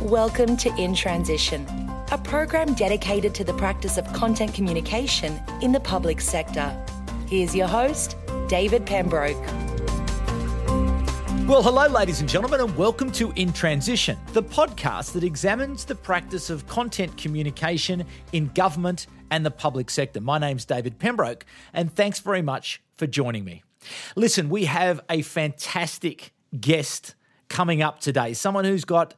Welcome to In Transition, a program dedicated to the practice of content communication in the public sector. Here's your host, David Pembroke. Well, hello, ladies and gentlemen, and welcome to In Transition, the podcast that examines the practice of content communication in government and the public sector. My name's David Pembroke, and thanks very much for joining me. Listen, we have a fantastic guest coming up today, someone who's got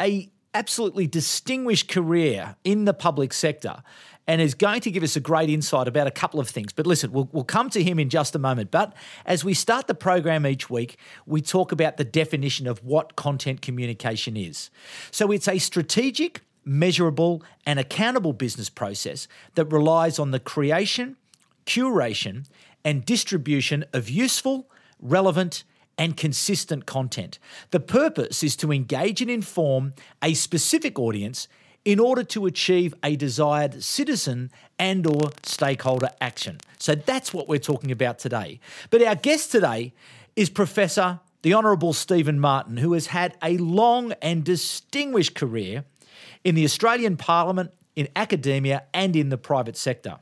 a absolutely distinguished career in the public sector and is going to give us a great insight about a couple of things. But listen, we'll, we'll come to him in just a moment. But as we start the program each week, we talk about the definition of what content communication is. So it's a strategic, measurable, and accountable business process that relies on the creation, curation, and distribution of useful, relevant, and consistent content. The purpose is to engage and inform a specific audience in order to achieve a desired citizen and or stakeholder action. So that's what we're talking about today. But our guest today is Professor the Honourable Stephen Martin, who has had a long and distinguished career in the Australian Parliament, in academia, and in the private sector.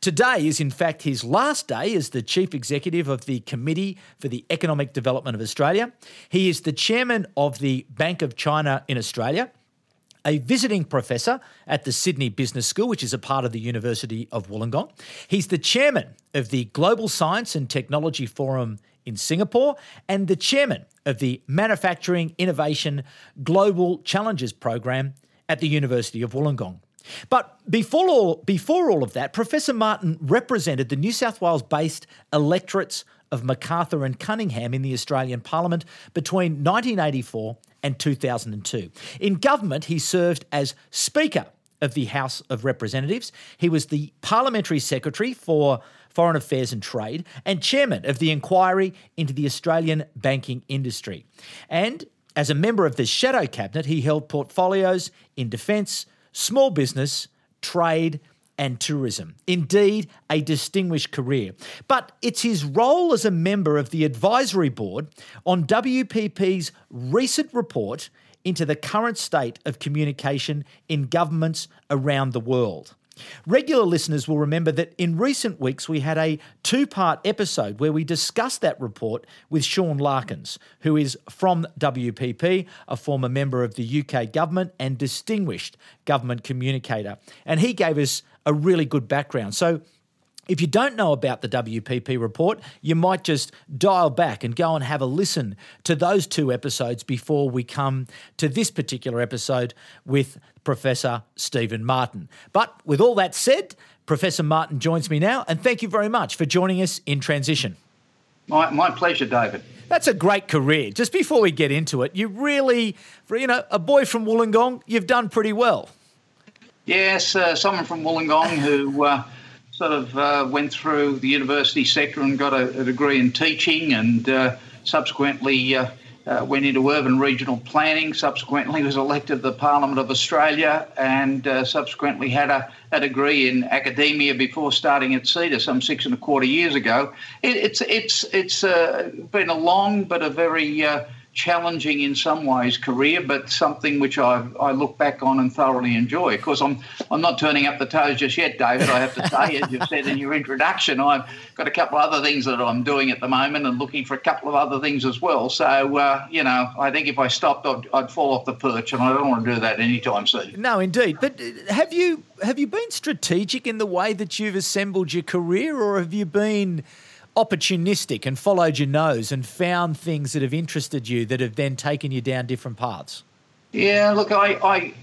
Today is, in fact, his last day as the Chief Executive of the Committee for the Economic Development of Australia. He is the Chairman of the Bank of China in Australia a visiting professor at the Sydney Business School, which is a part of the University of Wollongong. He's the chairman of the Global Science and Technology Forum in Singapore and the chairman of the Manufacturing Innovation Global Challenges Program at the University of Wollongong. But before all, before all of that, Professor Martin represented the New South Wales based electorates of Macarthur and Cunningham in the Australian Parliament between 1984 and 2002. In government, he served as Speaker of the House of Representatives. He was the Parliamentary Secretary for Foreign Affairs and Trade and Chairman of the Inquiry into the Australian Banking Industry. And as a member of the Shadow Cabinet, he held portfolios in defence, small business, trade, and tourism. Indeed, a distinguished career. But it's his role as a member of the advisory board on WPP's recent report into the current state of communication in governments around the world. Regular listeners will remember that in recent weeks we had a two part episode where we discussed that report with Sean Larkins, who is from WPP, a former member of the UK government and distinguished government communicator. And he gave us a really good background. So if you don't know about the WPP report, you might just dial back and go and have a listen to those two episodes before we come to this particular episode with Professor Stephen Martin. But with all that said, Professor Martin joins me now, and thank you very much for joining us in Transition. My, my pleasure, David. That's a great career. Just before we get into it, you really, for you know, a boy from Wollongong, you've done pretty well. Yes, uh, someone from Wollongong who uh, sort of uh, went through the university sector and got a, a degree in teaching and uh, subsequently uh, uh, went into urban regional planning, subsequently was elected to the Parliament of Australia and uh, subsequently had a, a, degree in academia before starting at CEDA some six and a quarter years ago. It, it's it's it's uh, been a long but a very challenging in some ways career, but something which I, I look back on and thoroughly enjoy. Of course, I'm I'm not turning up the toes just yet, David. I have to say, as you said in your introduction, I've got a couple of other things that I'm doing at the moment and looking for a couple of other things as well. So, uh, you know, I think if I stopped, I'd, I'd fall off the perch, and I don't want to do that anytime soon. No, indeed. But uh, have you have you been strategic in the way that you've assembled your career, or have you been opportunistic and followed your nose and found things that have interested you that have then taken you down different paths? Yeah, look, I, I,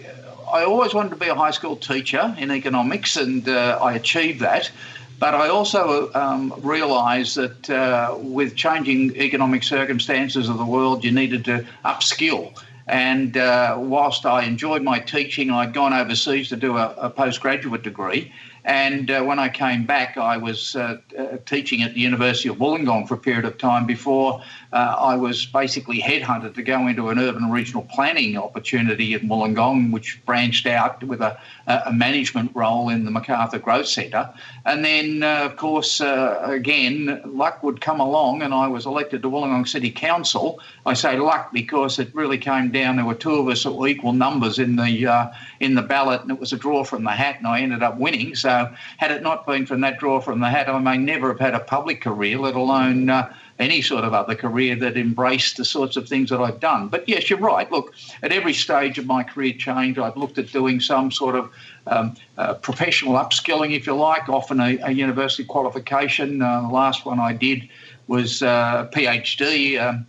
I always wanted to be a high school teacher in economics, and uh, I achieved that. But I also um, realised that uh, with changing economic circumstances of the world, you needed to upskill. And uh, whilst I enjoyed my teaching, I'd gone overseas to do a, a postgraduate degree. And uh, when I came back, I was uh, uh, teaching at the University of Wollongong for a period of time before uh, I was basically headhunted to go into an urban regional planning opportunity in Wollongong, which branched out with a, a management role in the Macarthur Growth Centre. And then, uh, of course, uh, again, luck would come along, and I was elected to Wollongong City Council. I say luck because it really came down. There were two of us that were equal numbers in the in the ballot, and it was a draw from the hat, and I ended up winning. So had it not been from that draw from the hat, I may never have had a public career, let alone uh, any sort of other career that embraced the sorts of things that I've done. But yes, you're right. Look, at every stage of my career change, I've looked at doing some sort of um, uh, professional upskilling, if you like, often a, a university qualification. Uh, the last one I did was uh, PhD. Um,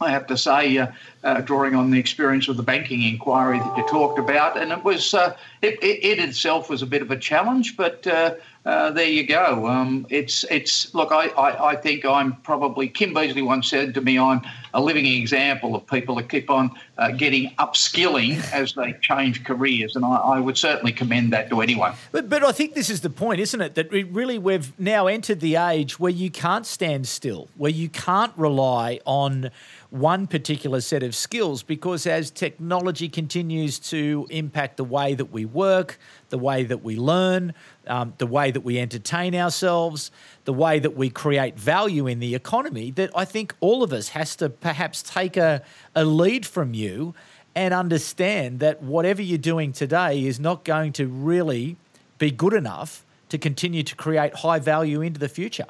I have to say, uh, uh, drawing on the experience of the banking inquiry that you talked about, and it was uh, it, it, it, itself was a bit of a challenge, but uh, there you go. Um, it's it's look, I, I, I, think I'm probably Kim Beazley once said to me, I'm a living example of people that keep on uh, getting upskilling as they change careers, and I, I, would certainly commend that to anyone. But but I think this is the point, isn't it? That really we've now entered the age where you can't stand still, where you can't rely on one particular set of skills because as technology continues to impact the way that we work, the way that we learn, um, the way that we entertain ourselves, the way that we create value in the economy, that I think all of us has to perhaps take a, a lead from you and understand that whatever you're doing today is not going to really be good enough to continue to create high value into the future.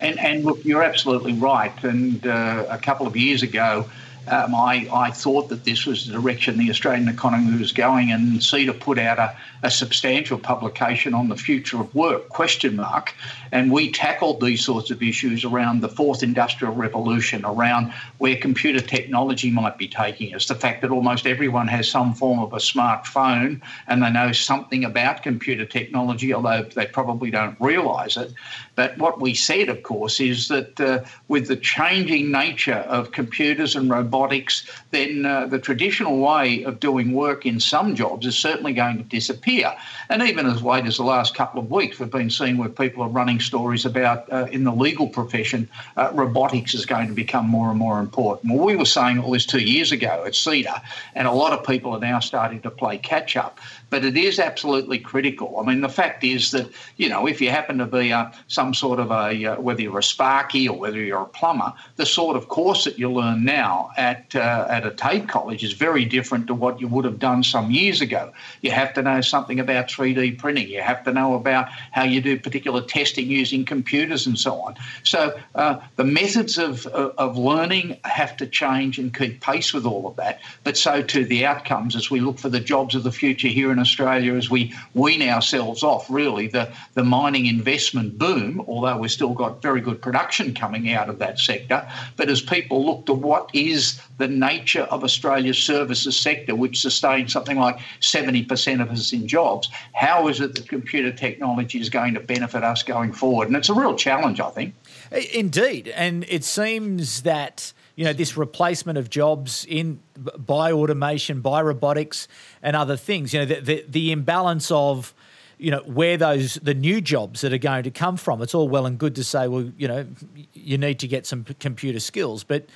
And, and look, you're absolutely right. And uh, a couple of years ago, um, I, I thought that this was the direction the Australian economy was going, and CEDA put out a, a substantial publication on the future of work, question mark, and we tackled these sorts of issues around the fourth industrial revolution, around where computer technology might be taking us, the fact that almost everyone has some form of a smartphone and they know something about computer technology, although they probably don't realise it. But what we said, of course, is that uh, with the changing nature of computers and robotics, then uh, the traditional way of doing work in some jobs is certainly going to disappear. And even as late as the last couple of weeks, we've been seeing where people are running stories about uh, in the legal profession, uh, robotics is going to become more and more important. Well, we were saying all this two years ago at CEDA, and a lot of people are now starting to play catch up but it is absolutely critical. I mean, the fact is that, you know, if you happen to be uh, some sort of a, uh, whether you're a Sparky or whether you're a plumber, the sort of course that you learn now at, uh, at a TAFE college is very different to what you would have done some years ago. You have to know something about 3D printing, you have to know about how you do particular testing using computers and so on. So uh, the methods of, of learning have to change and keep pace with all of that, but so too the outcomes as we look for the jobs of the future here in Australia as we wean ourselves off really the, the mining investment boom, although we've still got very good production coming out of that sector. But as people look to what is the nature of Australia's services sector, which sustains something like 70% of us in jobs, how is it that computer technology is going to benefit us going forward? And it's a real challenge, I think. Indeed. And it seems that you know this replacement of jobs in by automation, by robotics, and other things. You know the, the, the imbalance of you know where those the new jobs that are going to come from. It's all well and good to say, well, you know, you need to get some computer skills, but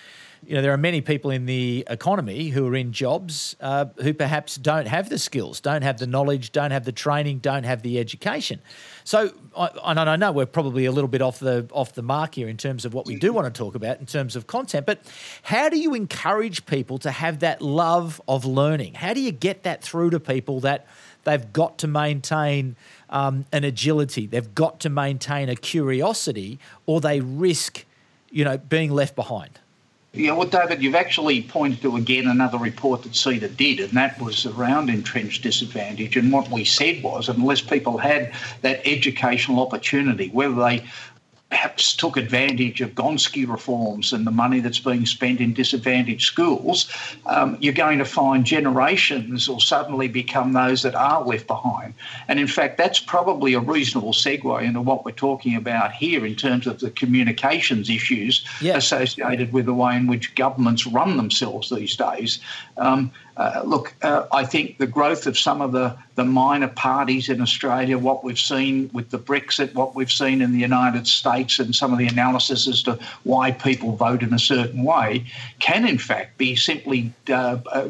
you know, there are many people in the economy who are in jobs uh, who perhaps don't have the skills, don't have the knowledge, don't have the training, don't have the education. So, I, and I know we're probably a little bit off the off the mark here in terms of what we do want to talk about in terms of content. But how do you encourage people to have that love of learning? How do you get that through to people that they've got to maintain um, an agility, they've got to maintain a curiosity, or they risk, you know, being left behind? Yeah, well, David, you've actually pointed to again another report that CEDA did, and that was around entrenched disadvantage. And what we said was, unless people had that educational opportunity, whether they perhaps took advantage of Gonski reforms and the money that's being spent in disadvantaged schools, um, you're going to find generations will suddenly become those that are left behind. And in fact, that's probably a reasonable segue into what we're talking about here in terms of the communications issues yeah. associated with the way in which governments run themselves these days. Um, uh, look, uh, I think the growth of some of the, the minor parties in Australia, what we've seen with the Brexit, what we've seen in the United States, and some of the analysis as to why people vote in a certain way, can in fact be simply uh, uh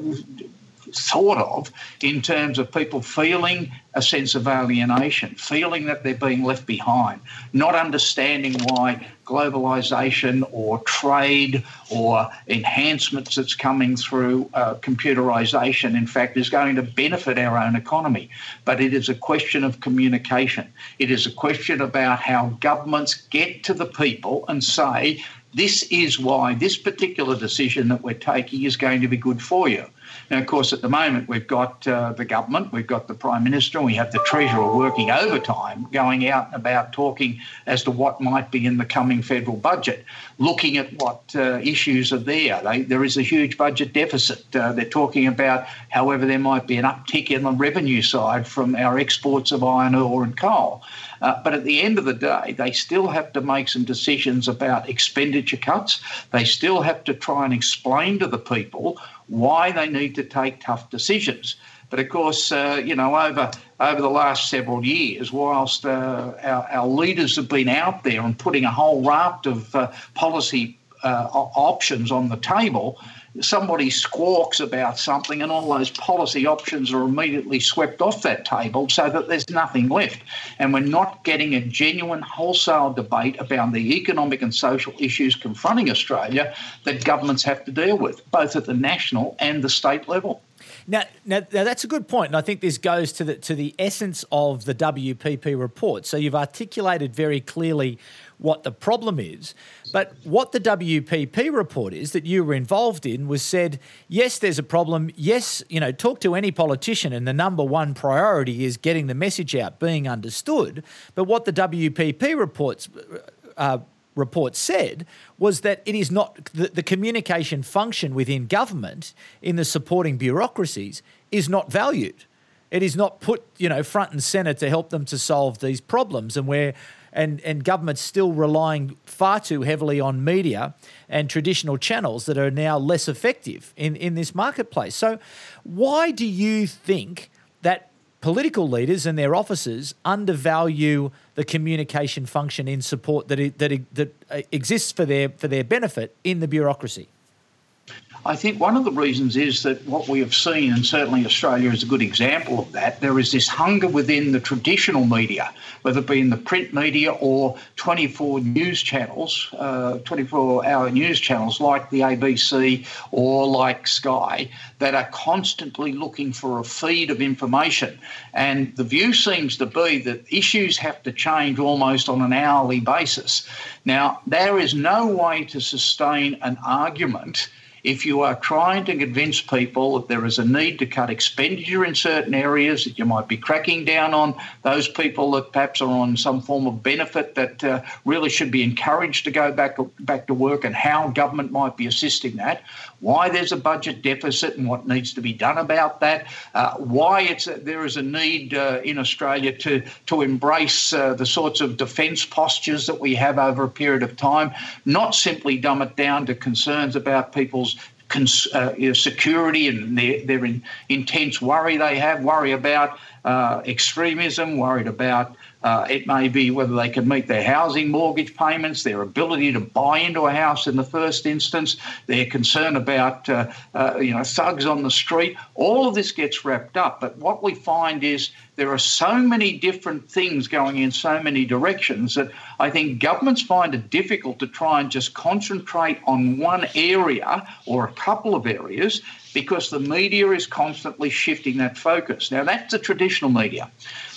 thought of in terms of people feeling a sense of alienation, feeling that they're being left behind, not understanding why globalization or trade or enhancements that's coming through uh, computerization, in fact, is going to benefit our own economy. But it is a question of communication. It is a question about how governments get to the people and say, this is why this particular decision that we're taking is going to be good for you. Now, of course, at the moment, we've got uh, the government, we've got the Prime Minister, and we have the Treasurer working overtime, going out and about talking as to what might be in the coming federal budget, looking at what uh, issues are there. They, there is a huge budget deficit. Uh, they're talking about, however, there might be an uptick in the revenue side from our exports of iron ore and coal. Uh, but at the end of the day, they still have to make some decisions about expenditure cuts. They still have to try and explain to the people why they need to take tough decisions. But of course, uh, you know, over over the last several years, whilst uh, our, our, leaders have been out there and putting a whole raft of uh, policy uh, options on the table, somebody squawks about something and all those policy options are immediately swept off that table so that there's nothing left. And we're not getting a genuine wholesale debate about the economic and social issues confronting Australia that governments have to deal with, both at the national and the state level. Now, now, now, that's a good point, and I think this goes to the to the essence of the WPP report. So you've articulated very clearly what the problem is. But what the WPP report is that you were involved in was said, yes, there's a problem. Yes, you know, talk to any politician, and the number one priority is getting the message out, being understood. But what the WPP reports uh, report said was that it is not the, the communication function within government in the supporting bureaucracies is not valued. It is not put, you know, front and center to help them to solve these problems, and where and, and government's still relying far too heavily on media and traditional channels that are now less effective in, in this marketplace. So, why do you think political leaders and their officers undervalue the communication function in support that, it, that, it, that uh, exists for their, for their benefit in the bureaucracy? I think one of the reasons is that what we have seen, and certainly Australia is a good example of that, there is this hunger within the traditional media, whether it be in the print media or 24 news channels, 24 uh, hour news channels like the ABC or like Sky, that are constantly looking for a feed of information. And the view seems to be that issues have to change almost on an hourly basis. Now, there is no way to sustain an argument if you are trying to convince people that there is a need to cut expenditure in certain areas, that you might be cracking down on those people that perhaps are on some form of benefit that uh, really should be encouraged to go back back to work, and how government might be assisting that, why there's a budget deficit and what needs to be done about that, uh, why it's a, there is a need uh, in Australia to to embrace uh, the sorts of defence postures that we have over a period of time, not simply dumb it down to concerns about people's cons- uh, you know, security and their, their in, intense worry they have, worry about uh, extremism, worried about uh, it may be whether they can meet their housing mortgage payments, their ability to buy into a house in the first instance, their concern about uh, uh, you know thugs on the street. All of this gets wrapped up. But what we find is there are so many different things going in so many directions that I think governments find it difficult to try and just concentrate on one area or a couple of areas because the media is constantly shifting that focus. Now, that's the traditional media.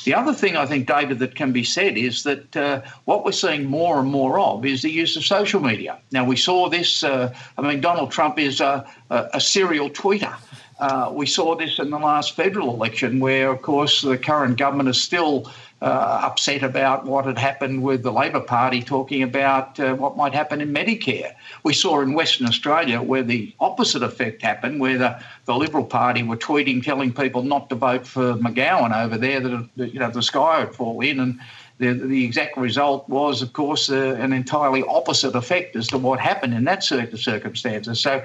The other thing I think, David, that can be said is that uh, what we're seeing more and more of is the use of social media. Now, we saw this, uh, I mean, Donald Trump is a, a, a serial tweeter. Uh, we saw this in the last federal election, where, of course, the current government is still uh, upset about what had happened with the Labor Party talking about uh, what might happen in Medicare. We saw in Western Australia where the opposite effect happened, where the, the Liberal Party were tweeting telling people not to vote for McGowan over there, that, you know the sky would fall in, and the, the exact result was, of course, uh, an entirely opposite effect as to what happened in that circumstances. So,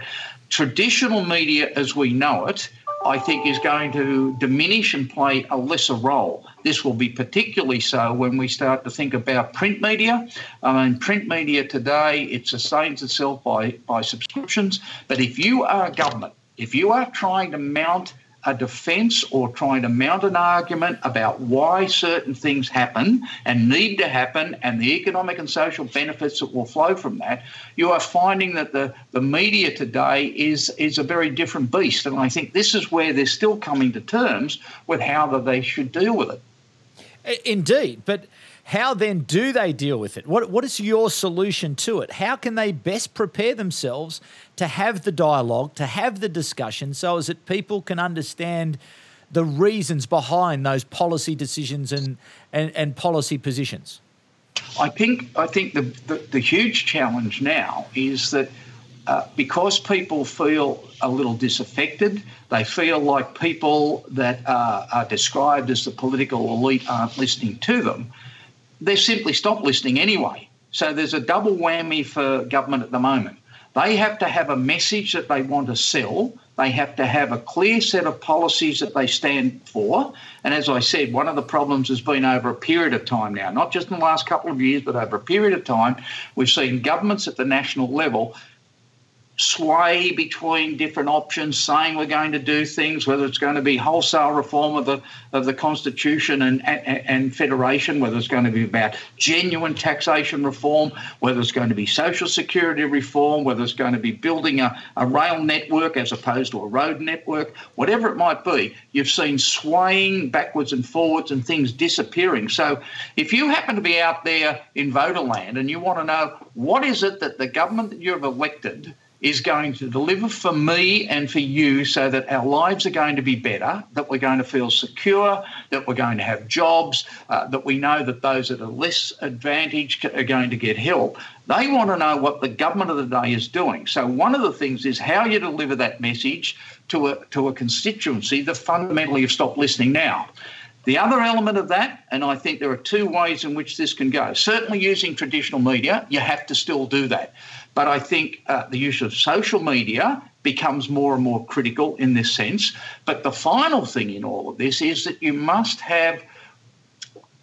traditional media as we know it, I think, is going to diminish and play a lesser role. This will be particularly so when we start to think about print media. I mean, print media today, it sustains itself by, by subscriptions. But if you are government, if you are trying to mount a defence or trying to mount an argument about why certain things happen and need to happen and the economic and social benefits that will flow from that, you are finding that the, the media today is, is a very different beast. And I think this is where they're still coming to terms with how that they should deal with it. Indeed. But how then do they deal with it? What, what is your solution to it? How can they best prepare themselves to have the dialogue, to have the discussion, so as that people can understand the reasons behind those policy decisions and, and, and policy positions? I think I think the, the, the huge challenge now is that uh, because people feel a little disaffected, they feel like people that uh, are described as the political elite aren't listening to them they simply stop listening anyway. So there's a double whammy for government at the moment. They have to have a message that they want to sell. They have to have a clear set of policies that they stand for. And as I said, one of the problems has been over a period of time now, not just in the last couple of years, but over a period of time, we've seen governments at the national level sway between different options, saying we're going to do things, whether it's going to be wholesale reform of the of the constitution and, and, and federation, whether it's going to be about genuine taxation reform, whether it's going to be social security reform, whether it's going to be building a, a rail network as opposed to a road network, whatever it might be, you've seen swaying backwards and forwards and things disappearing. So if you happen to be out there in voterland and you want to know what is it that the government that you've elected is going to deliver for me and for you so that our lives are going to be better, that we're going to feel secure, that we're going to have jobs, uh, that we know that those that are less advantaged are going to get help. They want to know what the government of the day is doing. So one of the things is how you deliver that message to a, to a constituency that fundamentally have stopped listening now. The other element of that, and I think there are two ways in which this can go. Certainly, using traditional media, you have to still do that. But I think uh, the use of social media becomes more and more critical in this sense. But the final thing in all of this is that you must have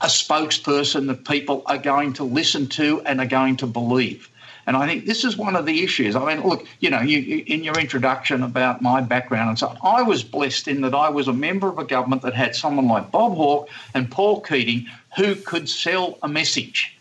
a spokesperson that people are going to listen to and are going to believe. And I think this is one of the issues. I mean, look, you know, you, in your introduction about my background and so on, I was blessed in that I was a member of a government that had someone like Bob Hawke and Paul Keating who could sell a message.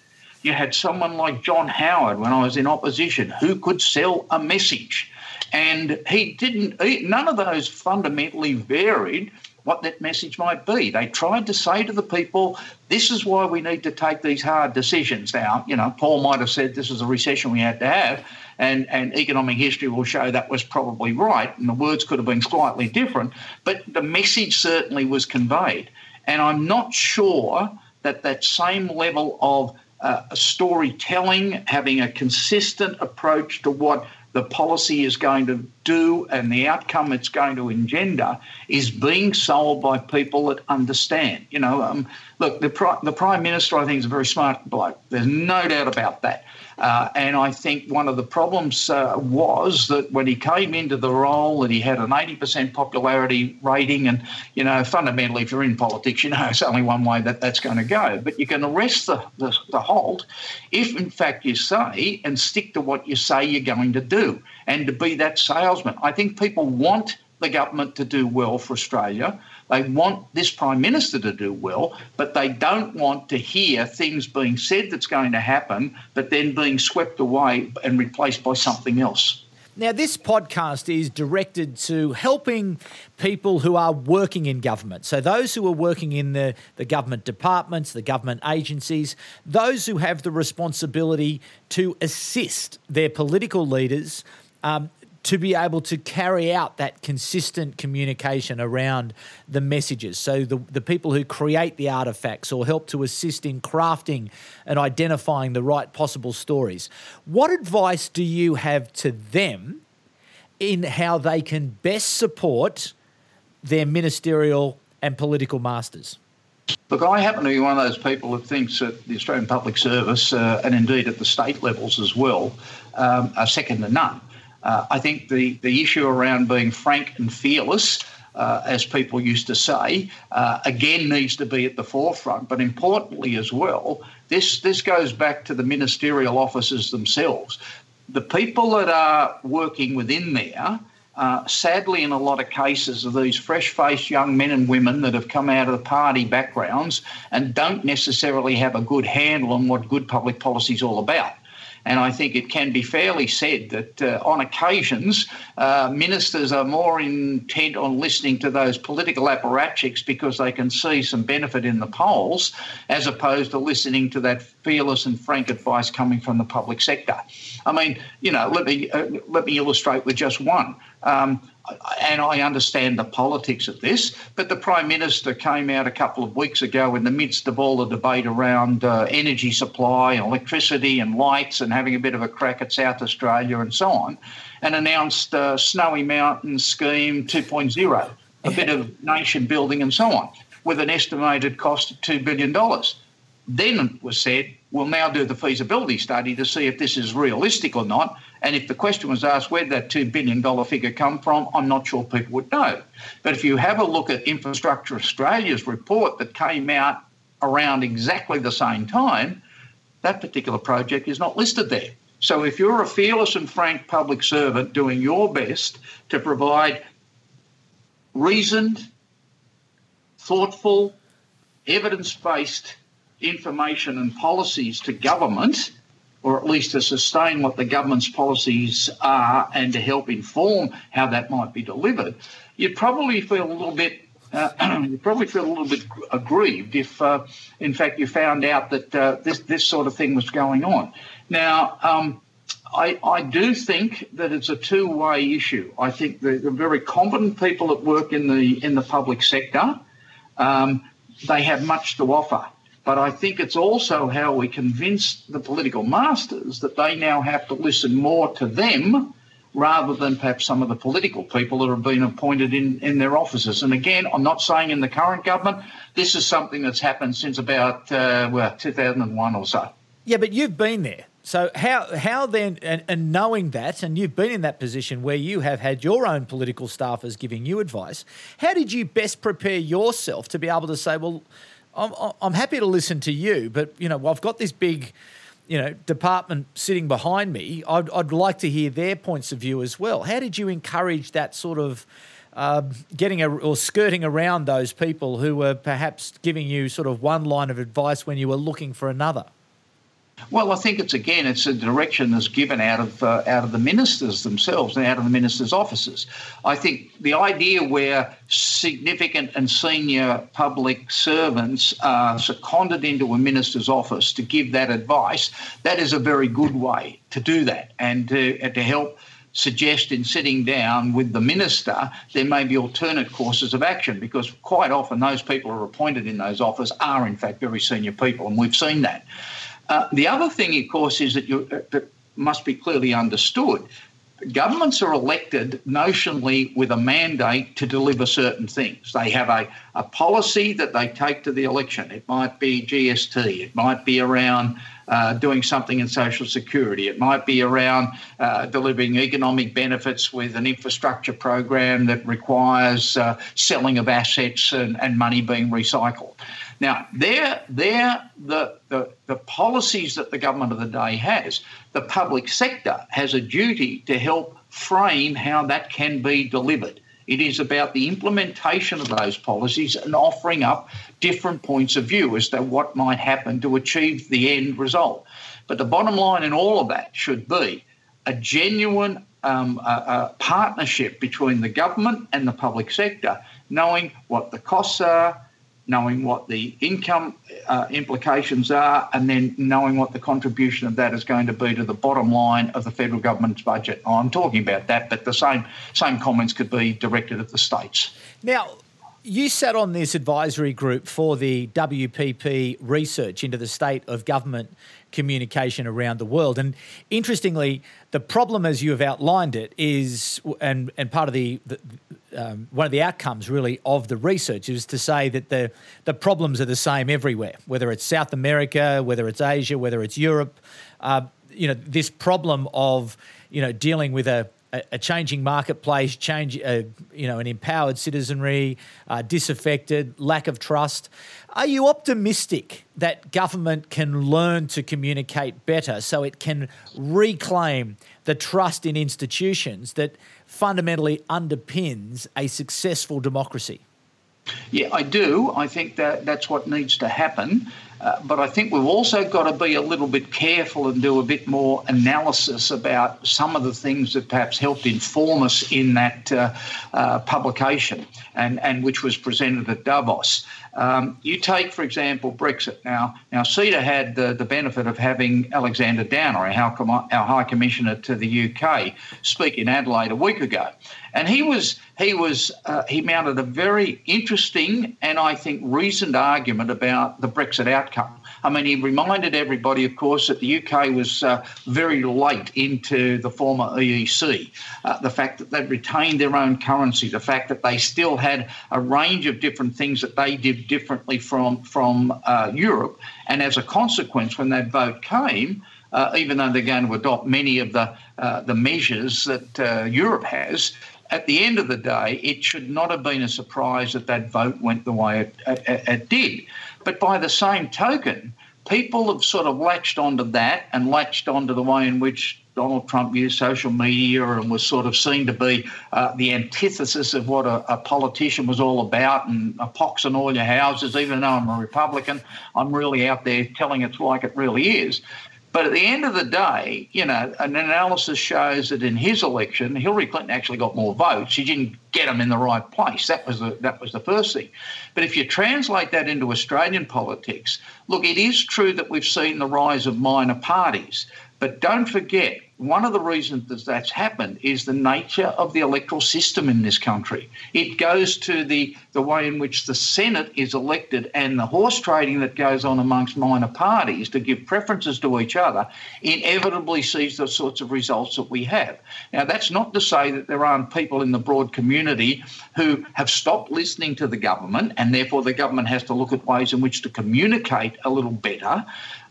You had someone like John Howard when I was in opposition who could sell a message. And he didn't, he, none of those fundamentally varied what that message might be. They tried to say to the people, this is why we need to take these hard decisions. Now, you know, Paul might have said this is a recession we had to have, and, and economic history will show that was probably right, and the words could have been slightly different, but the message certainly was conveyed. And I'm not sure that that same level of uh, storytelling, having a consistent approach to what the policy is going to do and the outcome it's going to engender is being sold by people that understand. You know, um, look, the, the Prime Minister, I think, is a very smart bloke. There's no doubt about that. Uh, and I think one of the problems uh, was that when he came into the role, that he had an 80% popularity rating. And, you know, fundamentally, if you're in politics, you know it's only one way that that's going to go. But you can arrest the, the, the halt if, in fact, you say and stick to what you say you're going to do and to be that salesman. I think people want the government to do well for Australia. They want this Prime Minister to do well, but they don't want to hear things being said that's going to happen, but then being swept away and replaced by something else. Now, this podcast is directed to helping people who are working in government. So, those who are working in the, the government departments, the government agencies, those who have the responsibility to assist their political leaders um, to be able to carry out that consistent communication around the messages. So the, the people who create the artifacts or help to assist in crafting and identifying the right possible stories. What advice do you have to them in how they can best support their ministerial and political masters? Look, I happen to be one of those people that thinks that the Australian Public Service, uh, and indeed at the state levels as well, um, are second to none. Uh, I think the, the issue around being frank and fearless, uh, as people used to say, uh, again needs to be at the forefront. But importantly as well, this, this goes back to the ministerial officers themselves. The people that are working within there, uh, sadly, in a lot of cases, are these fresh faced young men and women that have come out of the party backgrounds and don't necessarily have a good handle on what good public policy is all about. And I think it can be fairly said that uh, on occasions, uh, ministers are more intent on listening to those political apparatchiks because they can see some benefit in the polls, as opposed to listening to that fearless and frank advice coming from the public sector. I mean, you know, let me uh, let me illustrate with just one. Um, and I understand the politics of this, but the Prime Minister came out a couple of weeks ago in the midst of all the debate around uh, energy supply, electricity, and lights, and having a bit of a crack at South Australia and so on, and announced uh, Snowy Mountain Scheme 2.0, a bit of nation building and so on, with an estimated cost of $2 billion. Then it was said, we'll now do the feasibility study to see if this is realistic or not. And if the question was asked where that $2 billion figure come from, I'm not sure people would know. But if you have a look at Infrastructure Australia's report that came out around exactly the same time, that particular project is not listed there. So if you're a fearless and frank public servant doing your best to provide reasoned, thoughtful, evidence based information and policies to government, or at least to sustain what the government's policies are and to help inform how that might be delivered, you'd probably feel a little bit. Uh, you probably feel a little bit aggrieved if, uh, in fact, you found out that uh, this this sort of thing was going on. Now, um, I, I, do think that it's a two-way issue. I think the, the, very competent people that work in the in the public sector, um, they have much to offer. But I think it's also how we convince the political masters that they now have to listen more to them rather than perhaps some of the political people that have been appointed in, in their offices. And again, I'm not saying in the current government, this is something that's happened since about, uh, well, 2001 or so. Yeah, but you've been there. So how how then and, and, knowing that and you've been in that position where you have had your own political staffers giving you advice, how did you best prepare yourself to be able to say, well, I'm, I'm happy to listen to you, but you know, I've got this big, you know, department sitting behind me. I'd, I'd like to hear their points of view as well. How did you encourage that sort of uh, getting a, or skirting around those people who were perhaps giving you sort of one line of advice when you were looking for another? Well, I think it's again, it's a direction that's given out of uh, out of the ministers themselves and out of the ministers' offices. I think the idea where significant and senior public servants are seconded into a minister's office to give that advice, that is a very good way to do that and to, and to help suggest in sitting down with the minister there may be alternate courses of action because quite often those people who are appointed in those offices are in fact very senior people and we've seen that. Uh, the other thing, of course, is that you uh, that must be clearly understood. Governments are elected notionally with a mandate to deliver certain things. They have a, a policy that they take to the election. It might be GST, it might be around uh, doing something in social security, it might be around uh, delivering economic benefits with an infrastructure program that requires uh, selling of assets and, and money being recycled. Now, they're, they're the, the, the policies that the government of the day has. The public sector has a duty to help frame how that can be delivered. It is about the implementation of those policies and offering up different points of view as to what might happen to achieve the end result. But the bottom line in all of that should be a genuine um, a, a partnership between the government and the public sector, knowing what the costs are, knowing what the income uh, implications are, and then knowing what the contribution of that is going to be to the bottom line of the federal government's budget. I'm talking about that, but the same same comments could be directed at the states. Now, you sat on this advisory group for the WPP research into the state of government communication around the world. And interestingly, the problem, as you have outlined it, is and and part of the, the um, one of the outcomes really of the research is to say that the the problems are the same everywhere, whether it's South America, whether it's Asia, whether it's Europe. Uh, you know, this problem of you know dealing with a a, changing marketplace, change, uh, you know, an empowered citizenry, uh, disaffected, lack of trust. Are you optimistic that government can learn to communicate better so it can reclaim the trust in institutions that fundamentally underpins a successful democracy? Yeah, I do. I think that that's what needs to happen. Uh, but I think we've also got to be a little bit careful and do a bit more analysis about some of the things that perhaps helped inform us in that uh, uh, publication and, and which was presented at Davos. Um, you take, for example, Brexit. Now, now CEDA had the, the benefit of having Alexander Downer, our, High Commissioner to the UK, speak in Adelaide a week ago, and he was he was uh, he mounted a very interesting and I think reasoned argument about the Brexit outcome. I mean, he reminded everybody, of course, that the UK was uh, very late into the former EEC. Uh, the fact that they retained their own currency, the fact that they still had a range of different things that they did differently from from uh, Europe, and as a consequence, when that vote came. Uh, even though they're going to adopt many of the uh, the measures that uh, Europe has, at the end of the day, it should not have been a surprise that that vote went the way it, it, it did. But by the same token, people have sort of latched onto that and latched onto the way in which Donald Trump used social media and was sort of seen to be uh, the antithesis of what a, a, politician was all about and a pox in all your houses. Even though I'm a Republican, I'm really out there telling it like it really is. But at the end of the day, you know, an analysis shows that in his election, Hillary Clinton actually got more votes. She didn't get them in the right place. That was the that was the first thing. But if you translate that into Australian politics, look, it is true that we've seen the rise of minor parties. But don't forget, one of the reasons that that's happened is the nature of the electoral system in this country. It goes to the, the way in which the Senate is elected and the horse trading that goes on amongst minor parties to give preferences to each other inevitably sees the sorts of results that we have. Now, that's not to say that there aren't people in the broad community who have stopped listening to the government and therefore the government has to look at ways in which to communicate a little better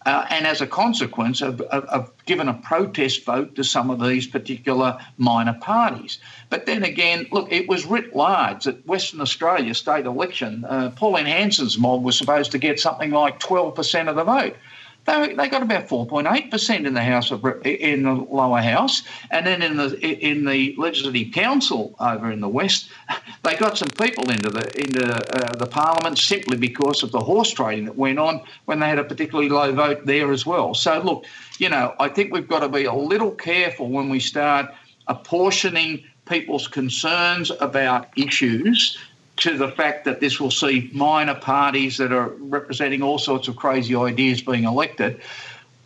uh, and as a consequence, have, have, given a protest vote to some of these particular minor parties. But then again, look, it was writ large at Western Australia state election. Uh, Pauline Hanson's mob was supposed to get something like 12% of the vote. They, they got about 4.8% in the House of in the lower house, and then in the in the Legislative Council over in the west, they got some people into the into uh, the Parliament simply because of the horse trading that went on when they had a particularly low vote there as well. So look, you know, I think we've got to be a little careful when we start apportioning people's concerns about issues to the fact that this will see minor parties that are representing all sorts of crazy ideas being elected.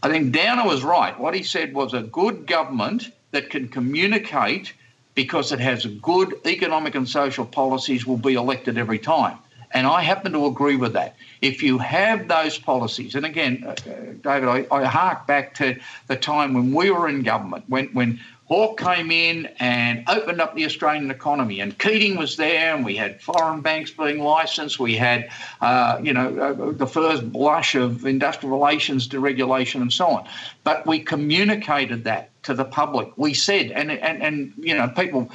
I think Downer was right. What he said was a good government that can communicate because it has good economic and social policies will be elected every time. And I happen to agree with that. If you have those policies, and again, uh, David, I, I hark back to the time when we were in government, when, when Hawke came in and opened up the Australian economy, and Keating was there, and we had foreign banks being licensed. We had, uh, you know, uh, the first blush of industrial relations deregulation and so on. But we communicated that to the public. We said, and and and you know, people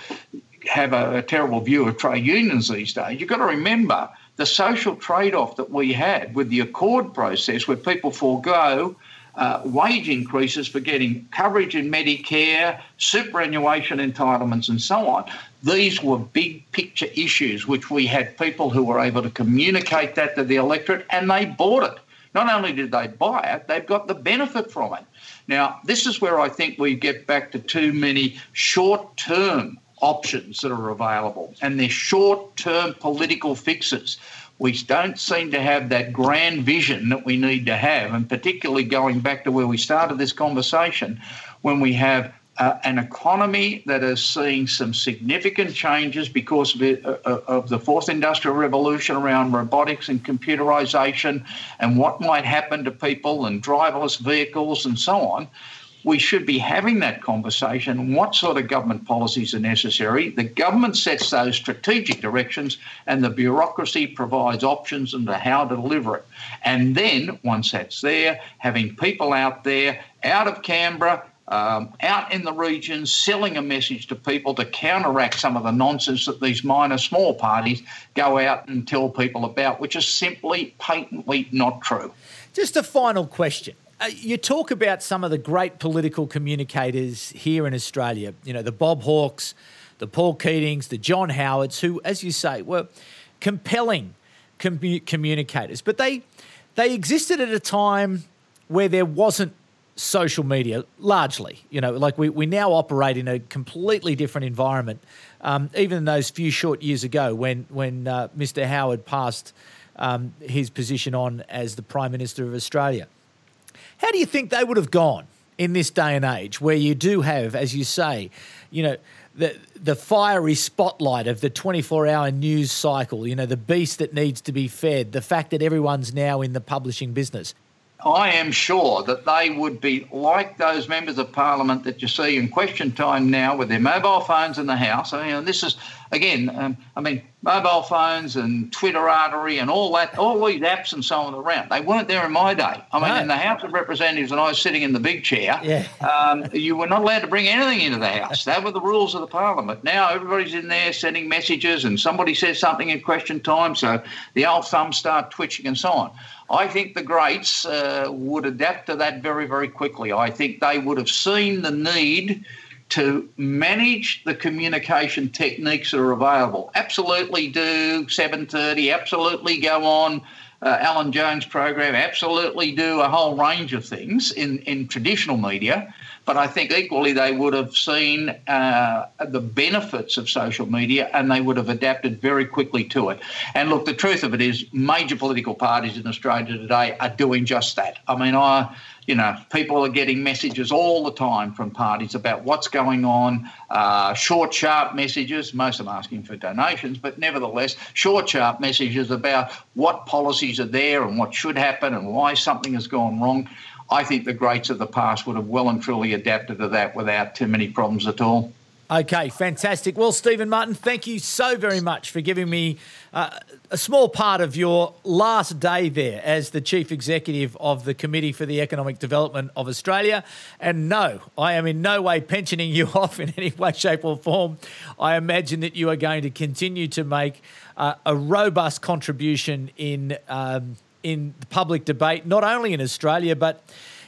have a, a terrible view of trade unions these days. You've got to remember the social trade-off that we had with the Accord process, where people forego uh, wage increases for getting coverage in Medicare, superannuation entitlements, and so on. These were big picture issues which we had people who were able to communicate that to the electorate and they bought it. Not only did they buy it, they've got the benefit from it. Now, this is where I think we get back to too many short term options that are available and they're short term political fixes we don't seem to have that grand vision that we need to have, and particularly going back to where we started this conversation, when we have uh, an economy that is seeing some significant changes because of, it, uh, uh, of, the fourth industrial revolution around robotics and computerization and what might happen to people and driverless vehicles and so on we should be having that conversation. What sort of government policies are necessary? The government sets those strategic directions, and the bureaucracy provides options into how to deliver it. And then, once that's there, having people out there, out of Canberra, um, out in the regions, selling a message to people to counteract some of the nonsense that these minor small parties go out and tell people about, which is simply patently not true. Just a final question. Uh, you talk about some of the great political communicators here in Australia, you know, the Bob Hawkes, the Paul Keatings, the John Howards, who, as you say, were compelling communicators. But they, they existed at a time where there wasn't social media, largely. You know, like we, we now operate in a completely different environment. Um, even in those few short years ago when, when uh, Mr. Howard passed um, his position on as the Prime Minister of Australia. How do you think they would have gone in this day and age where you do have, as you say, you know, the the fiery spotlight of the 24 hour news cycle, you know, the beast that needs to be fed, the fact that everyone's now in the publishing business? I am sure that they would be like those members of parliament that you see in question time now with their mobile phones in the house. I mean, this is, again, um, I mean, mobile phones and Twitterati and all that, all these apps and so on around. They weren't there in my day. I mean, no. in the House of Representatives, and I was sitting in the big chair, yeah. um, you were not allowed to bring anything into the House. That were the rules of the Parliament. Now everybody's in there sending messages, and somebody says something in question time, so the old thumbs start twitching and so on. I think the greats uh, would adapt to that very, very quickly. I think they would have seen the need to manage the communication techniques that are available. Absolutely do 7:30. Absolutely go on uh, Alan Jones program. Absolutely do a whole range of things in in traditional media. But I think equally they would have seen uh, the benefits of social media and they would have adapted very quickly to it. And look, the truth of it is, major political parties in Australia today are doing just that. I mean, I you know, people are getting messages all the time from parties about what's going on, uh, short, sharp messages, most of them asking for donations, but nevertheless, short, sharp messages about what policies are there and what should happen and why something has gone wrong. I think the greats of the past would have well and truly adapted to that without too many problems at all. Okay, fantastic. Well, Stephen Martin, thank you so very much for giving me uh, a small part of your last day there as the Chief Executive of the Committee for the Economic Development of Australia. And no, I am in no way pensioning you off in any way, shape, or form. I imagine that you are going to continue to make uh, a robust contribution in. Um, in the public debate, not only in Australia but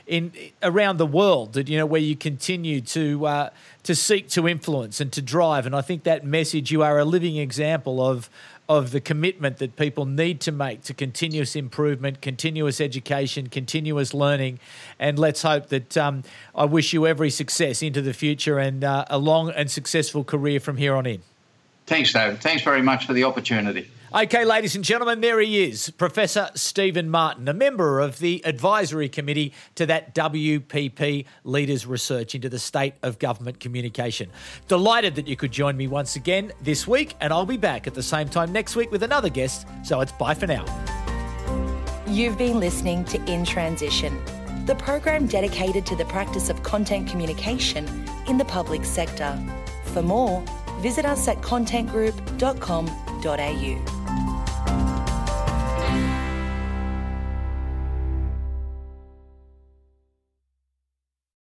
in around the world. That you know where you continue to uh, to seek to influence and to drive. And I think that message you are a living example of of the commitment that people need to make to continuous improvement, continuous education, continuous learning. And let's hope that um, I wish you every success into the future and uh, a long and successful career from here on in. Thanks, David. Thanks very much for the opportunity. Okay, ladies and gentlemen, there he is, Professor Stephen Martin, a member of the advisory committee to that WPP Leaders Research into the state of government communication. Delighted that you could join me once again this week, and I'll be back at the same time next week with another guest. So it's bye for now. You've been listening to In Transition, the program dedicated to the practice of content communication in the public sector. For more, visit us at contentgroup.com.au www.ecc.org.au.